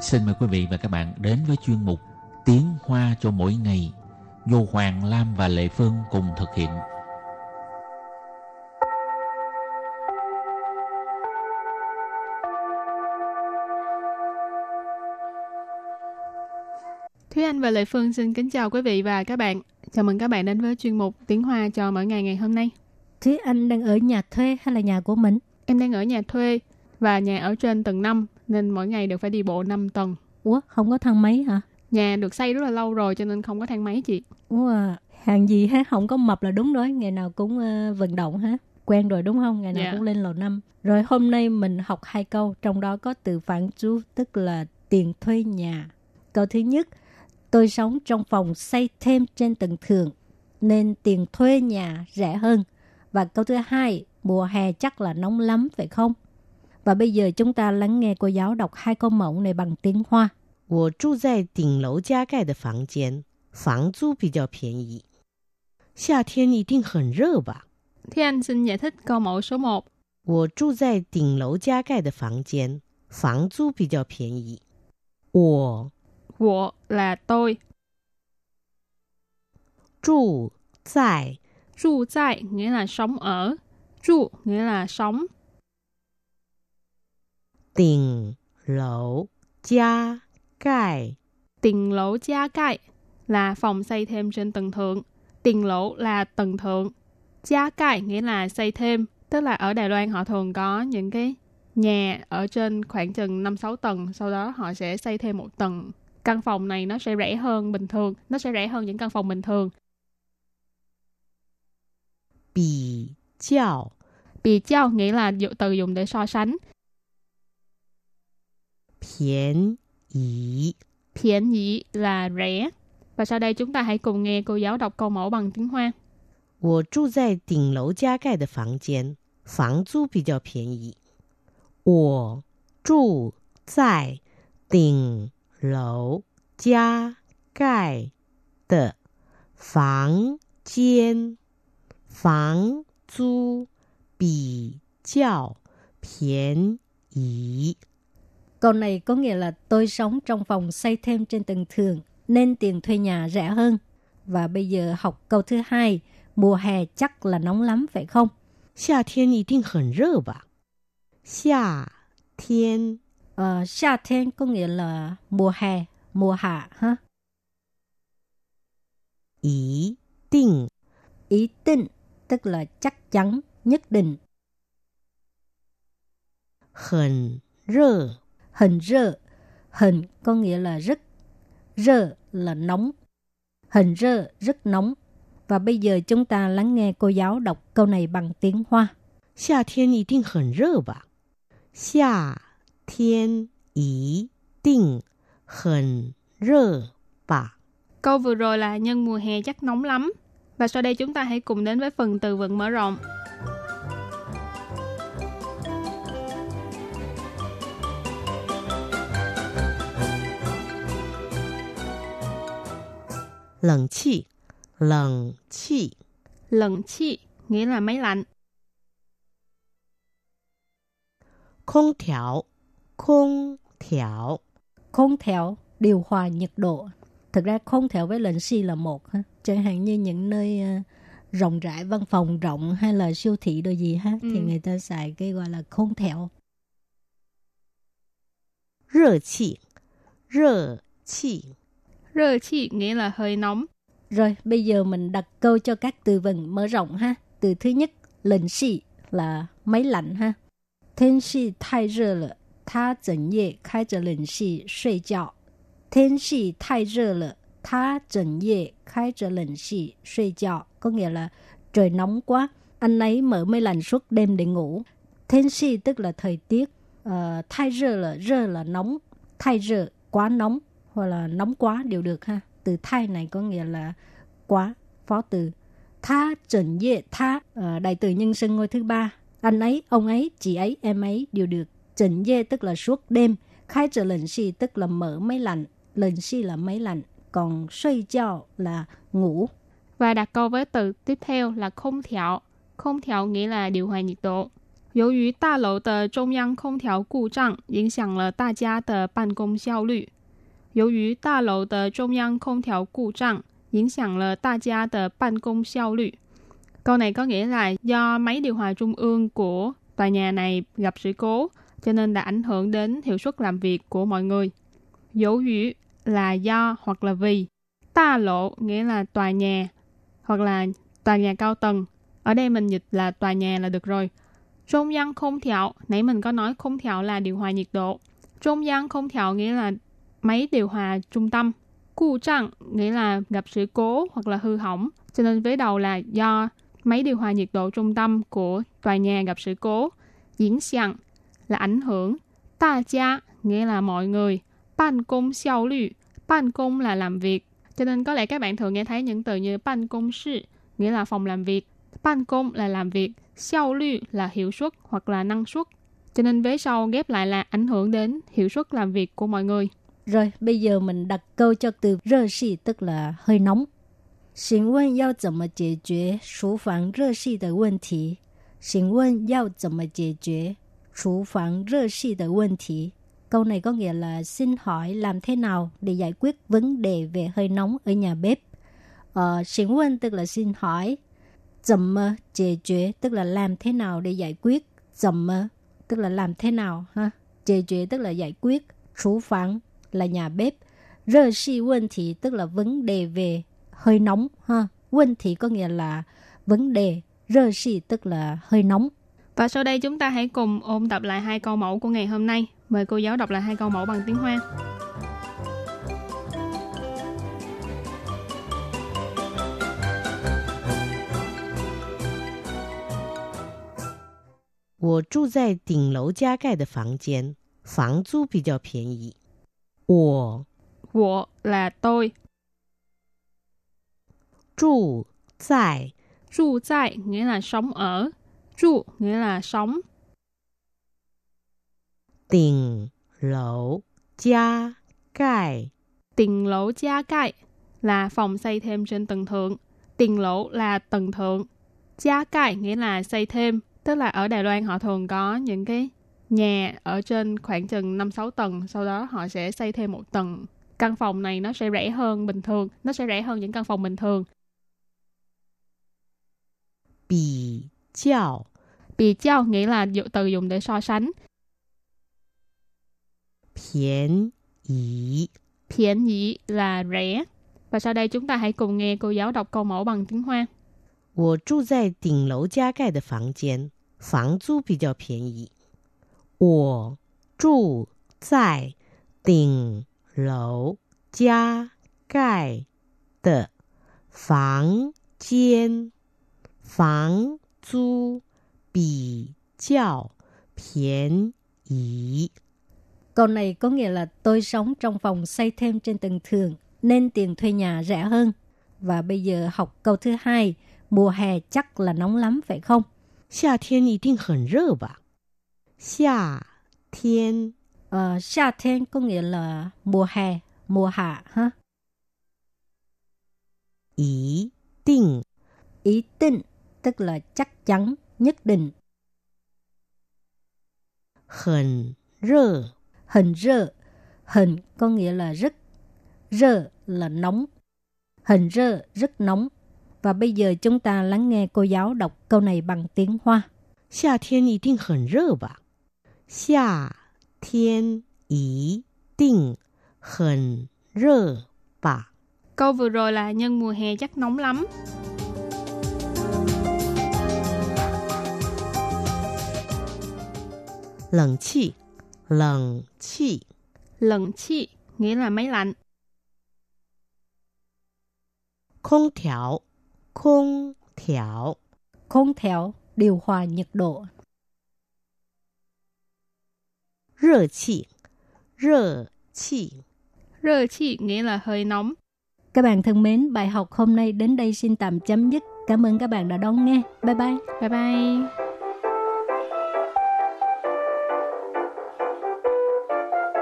Xin mời quý vị và các bạn đến với chuyên mục Tiếng Hoa cho mỗi ngày do Hoàng Lam và Lệ Phương cùng thực hiện. Thúy Anh và Lệ Phương xin kính chào quý vị và các bạn. Chào mừng các bạn đến với chuyên mục Tiếng Hoa cho mỗi ngày ngày hôm nay. Thúy Anh đang ở nhà thuê hay là nhà của mình? Em đang ở nhà thuê và nhà ở trên tầng 5 nên mỗi ngày đều phải đi bộ 5 tầng. Ủa, không có thang máy hả? Nhà được xây rất là lâu rồi cho nên không có thang máy chị. Ủa, hàng gì ha, không có mập là đúng rồi, ngày nào cũng uh, vận động ha. Quen rồi đúng không? Ngày nào Dạ. cũng lên lầu năm. Rồi hôm nay mình học hai câu, trong đó có từ phản chú tức là tiền thuê nhà. Câu thứ nhất, tôi sống trong phòng xây thêm trên tầng thượng nên tiền thuê nhà rẻ hơn. Và câu thứ hai, mùa hè chắc là nóng lắm phải không? Và bây giờ chúng ta lắng nghe cô giáo đọc hai câu mẫu này bằng tiếng Hoa. 我住在顶楼加盖的房间，房租比较便宜。夏天一定很热吧？ Thúy Anh xin giải thích câu mẫu số 1. 我住在顶楼加盖的房间，房租比较便宜。我 Wo là tôi, 住在 tru tại nghĩa là sống ở, tru nghĩa là sống, 顶楼加盖 tiền lỗ gia cai là phòng xây thêm trên tầng thượng, tiền lỗ là tầng thượng, gia cai nghĩa là xây thêm, tức là ở Đài Loan họ thường có những cái nhà ở trên khoảng chừng 5-6 tầng, sau đó họ sẽ xây thêm một tầng. Căn phòng này nó sẽ rẻ hơn bình thường, nó sẽ rẻ hơn những căn phòng bình thường. 比较 Bị trao nghĩa là dụ- từ dùng để so sánh. 便宜。 Phiền nhị là rẻ. Và sau đây chúng ta hãy cùng nghe cô giáo đọc câu mẫu bằng tiếng Hoa. 我住在顶楼加盖的房间，房租比较便宜。我住在顶楼加盖的房间，房租比较便宜。 Câu này có nghĩa là tôi sống trong phòng xây thêm trên tầng thượng nên tiền thuê nhà rẻ hơn. Và bây giờ học câu thứ hai, mùa hè chắc là nóng lắm phải không? 夏天一定很热吧？夏天 Ờ,夏天có nghĩa là mùa hè, mùa hạ ha. 一定 Ý định tức là chắc chắn, nhất định. 很热。 Hình rơ, hình có nghĩa là rất, rơ là nóng. Hình rơ rất nóng. Và bây giờ chúng ta lắng nghe cô giáo đọc câu này bằng tiếng Hoa. 夏天一定很热吧？夏天一定很热吧？ Câu vừa rồi là nhân mùa hè chắc nóng lắm. Và sau đây chúng ta hãy cùng đến với phần từ vựng mở rộng. Lạnh khí, lạnh khí. Lạnh khí nghĩa là máy lạnh. Không thảo, không thảo. Không thảo, điều hòa nhiệt độ. Thực ra không thảo với lệnh si là một. Ha? Chẳng hạn như những nơi ờ, rộng rãi, văn phòng rộng hay là siêu thị đồ gì ha. Ừ. Thì người ta xài cái gọi là không thảo. Rơ chi, rơ chi Rơ chi nghĩa là hơi nóng. Rồi bây giờ mình đặt câu cho các từ vựng mở rộng ha. Từ thứ nhất, lệnh si là máy lạnh ha. Thiên si 太热了，他整夜开着冷气睡觉。天气太热了，他整夜开着冷气睡觉。Có nghĩa là trời nóng quá, anh ấy mở máy lạnh suốt đêm để ngủ. Thiên si tức là thời tiết. Ờ, thái rơ là rơ là nóng, thái rơ quá nóng hoặc là nóng quá đều được ha. Từ thái này có nghĩa là quá, phó từ. Tha trần dê tha, ờ, đại từ nhân xưng ngôi thứ ba. Anh ấy, ông ấy, chị ấy, em ấy đều được. Trần dê tức là suốt đêm. Khai trở lệnh si tức là mở máy lạnh. Lệnh si là máy lạnh. Còn suy chao là ngủ. Và đặt câu với từ tiếp theo là không thẹo. Không thẹo nghĩa là điều hòa nhiệt độ. 由于大楼的中央空调故障，影响了大家的办公效率。 由于大楼的中央空调故障，影响了大家的办公效率. Câu này có nghĩa là do máy điều hòa trung ương của tòa nhà này gặp sự cố, cho nên đã ảnh hưởng đến hiệu suất làm việc của mọi người. Dấu dụ là do hoặc là vì. Ta lộ nghĩa là tòa nhà hoặc là tòa nhà cao tầng. Ở đây mình dịch là tòa nhà là được rồi. Trung gian không thiệu, nãy mình có nói không thiệu là điều hòa nhiệt độ. Trung gian không thiệu nghĩa là máy điều hòa trung tâm. Cu trạng nghĩa là gặp sự cố hoặc là hư hỏng. Cho nên vế đầu là do máy điều hòa nhiệt độ trung tâm của tòa nhà gặp sự cố. Diễn xiang là ảnh hưởng. Ta gia nghĩa là mọi người. Ban công xiao lü. Ban công là làm việc. Cho nên có lẽ các bạn thường nghe thấy những từ như ban công sư, nghĩa là phòng làm việc. Ban công là làm việc. Xiao lü là hiệu suất hoặc là năng suất. Cho nên vế sau ghép lại là ảnh hưởng đến hiệu suất làm việc của mọi người. Rồi, bây giờ mình đặt câu cho từ rơ xì tức là hơi nóng. Xin vấn yao zẩm giải quyết chú phòng rơ xì de vấn thị. Xin vấn yao zẩm giải quyết chú phòng rơ xì de vấn thị. Câu này có nghĩa là xin hỏi làm thế nào để giải quyết vấn đề về hơi nóng ở nhà bếp. Ờ, xin vấn tức là xin hỏi. Zẩm giải quyết tức là làm thế nào để giải quyết. Zẩm tức là làm thế nào ha. Giải quyết tức là giải quyết. Chú phòng là nhà bếp. Rơ si vấn thị tức là vấn đề về hơi nóng ha. Vấn thị có nghĩa là vấn đề, rơ xì tức là hơi nóng. Và sau đây chúng ta hãy cùng ôn tập lại hai câu mẫu của ngày hôm nay. Mời cô giáo đọc lại hai câu mẫu bằng tiếng Hoa. 我住在顶楼加盖的房间，房租比较便宜。 我我 là tôi, 住在 trụ tại nghĩa là sống ở, trụ nghĩa là sống, 顶楼加盖 tiền lỗ gia cai là phòng xây thêm trên tầng thượng, tiền lỗ là tầng thượng, gia cai nghĩa là xây thêm, tức là ở Đài Loan họ thường có những cái nhà ở trên khoảng chừng 5-6 tầng, sau đó họ sẽ xây thêm một tầng. Căn phòng này nó sẽ rẻ hơn bình thường, nó sẽ rẻ hơn những căn phòng bình thường. 比较 Bị giao nghĩa là dụ- từ dùng để so sánh. 便宜。 Phiền nhị là rẻ. Và sau đây chúng ta hãy cùng nghe cô giáo đọc câu mẫu bằng tiếng Hoa. 我住在顶楼加盖的房间，房租比较便宜。 我住在顶楼加盖的房间，房租比较便宜。 Câu này có nghĩa là tôi sống trong phòng xây thêm trên tầng thượng nên tiền thuê nhà rẻ hơn. Và bây giờ học câu thứ hai, mùa hè chắc là nóng lắm phải không? 夏天一定很热吧？ 夏天 Ờ,夏天 có nghĩa là mùa hè, mùa hạ ha. 一定 Ý định tức là chắc chắn, nhất định. 很热。 Hình rơ, hình có nghĩa là rất, rơ là nóng. Hình rơ rất nóng. Và bây giờ chúng ta lắng nghe cô giáo đọc câu này bằng tiếng Hoa. 夏天一定很热吧？ 夏天一定很热吧？ Câu vừa rồi là nhân mùa hè chắc nóng lắm. Lạnh气，冷气， Lần chi nghĩa là máy lạnh. 空调，空调， Khôn theo, điều hòa nhiệt độ. Rơ chi. Rơ nghĩa là hơi nóng. Các bạn thân mến, bài học hôm nay đến đây xin tạm chấm dứt. Cảm ơn các bạn đã đón nghe. Bye bye. Bye bye.